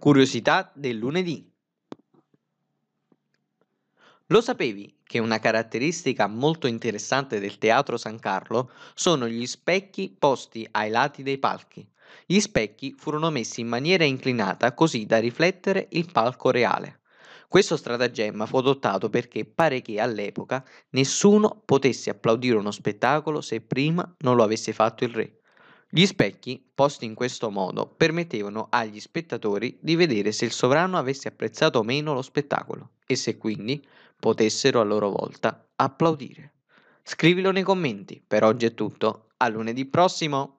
Curiosità del lunedì. Lo sapevi che una caratteristica molto interessante del Teatro San Carlo sono gli specchi posti ai lati dei palchi? Gli specchi furono messi in maniera inclinata così da riflettere il palco reale. Questo stratagemma fu adottato perché pare che all'epoca nessuno potesse applaudire uno spettacolo se prima non lo avesse fatto il re. Gli specchi, posti in questo modo, permettevano agli spettatori di vedere se il sovrano avesse apprezzato o meno lo spettacolo e se quindi potessero a loro volta applaudire. Scrivilo nei commenti. Per oggi è tutto. A lunedì prossimo!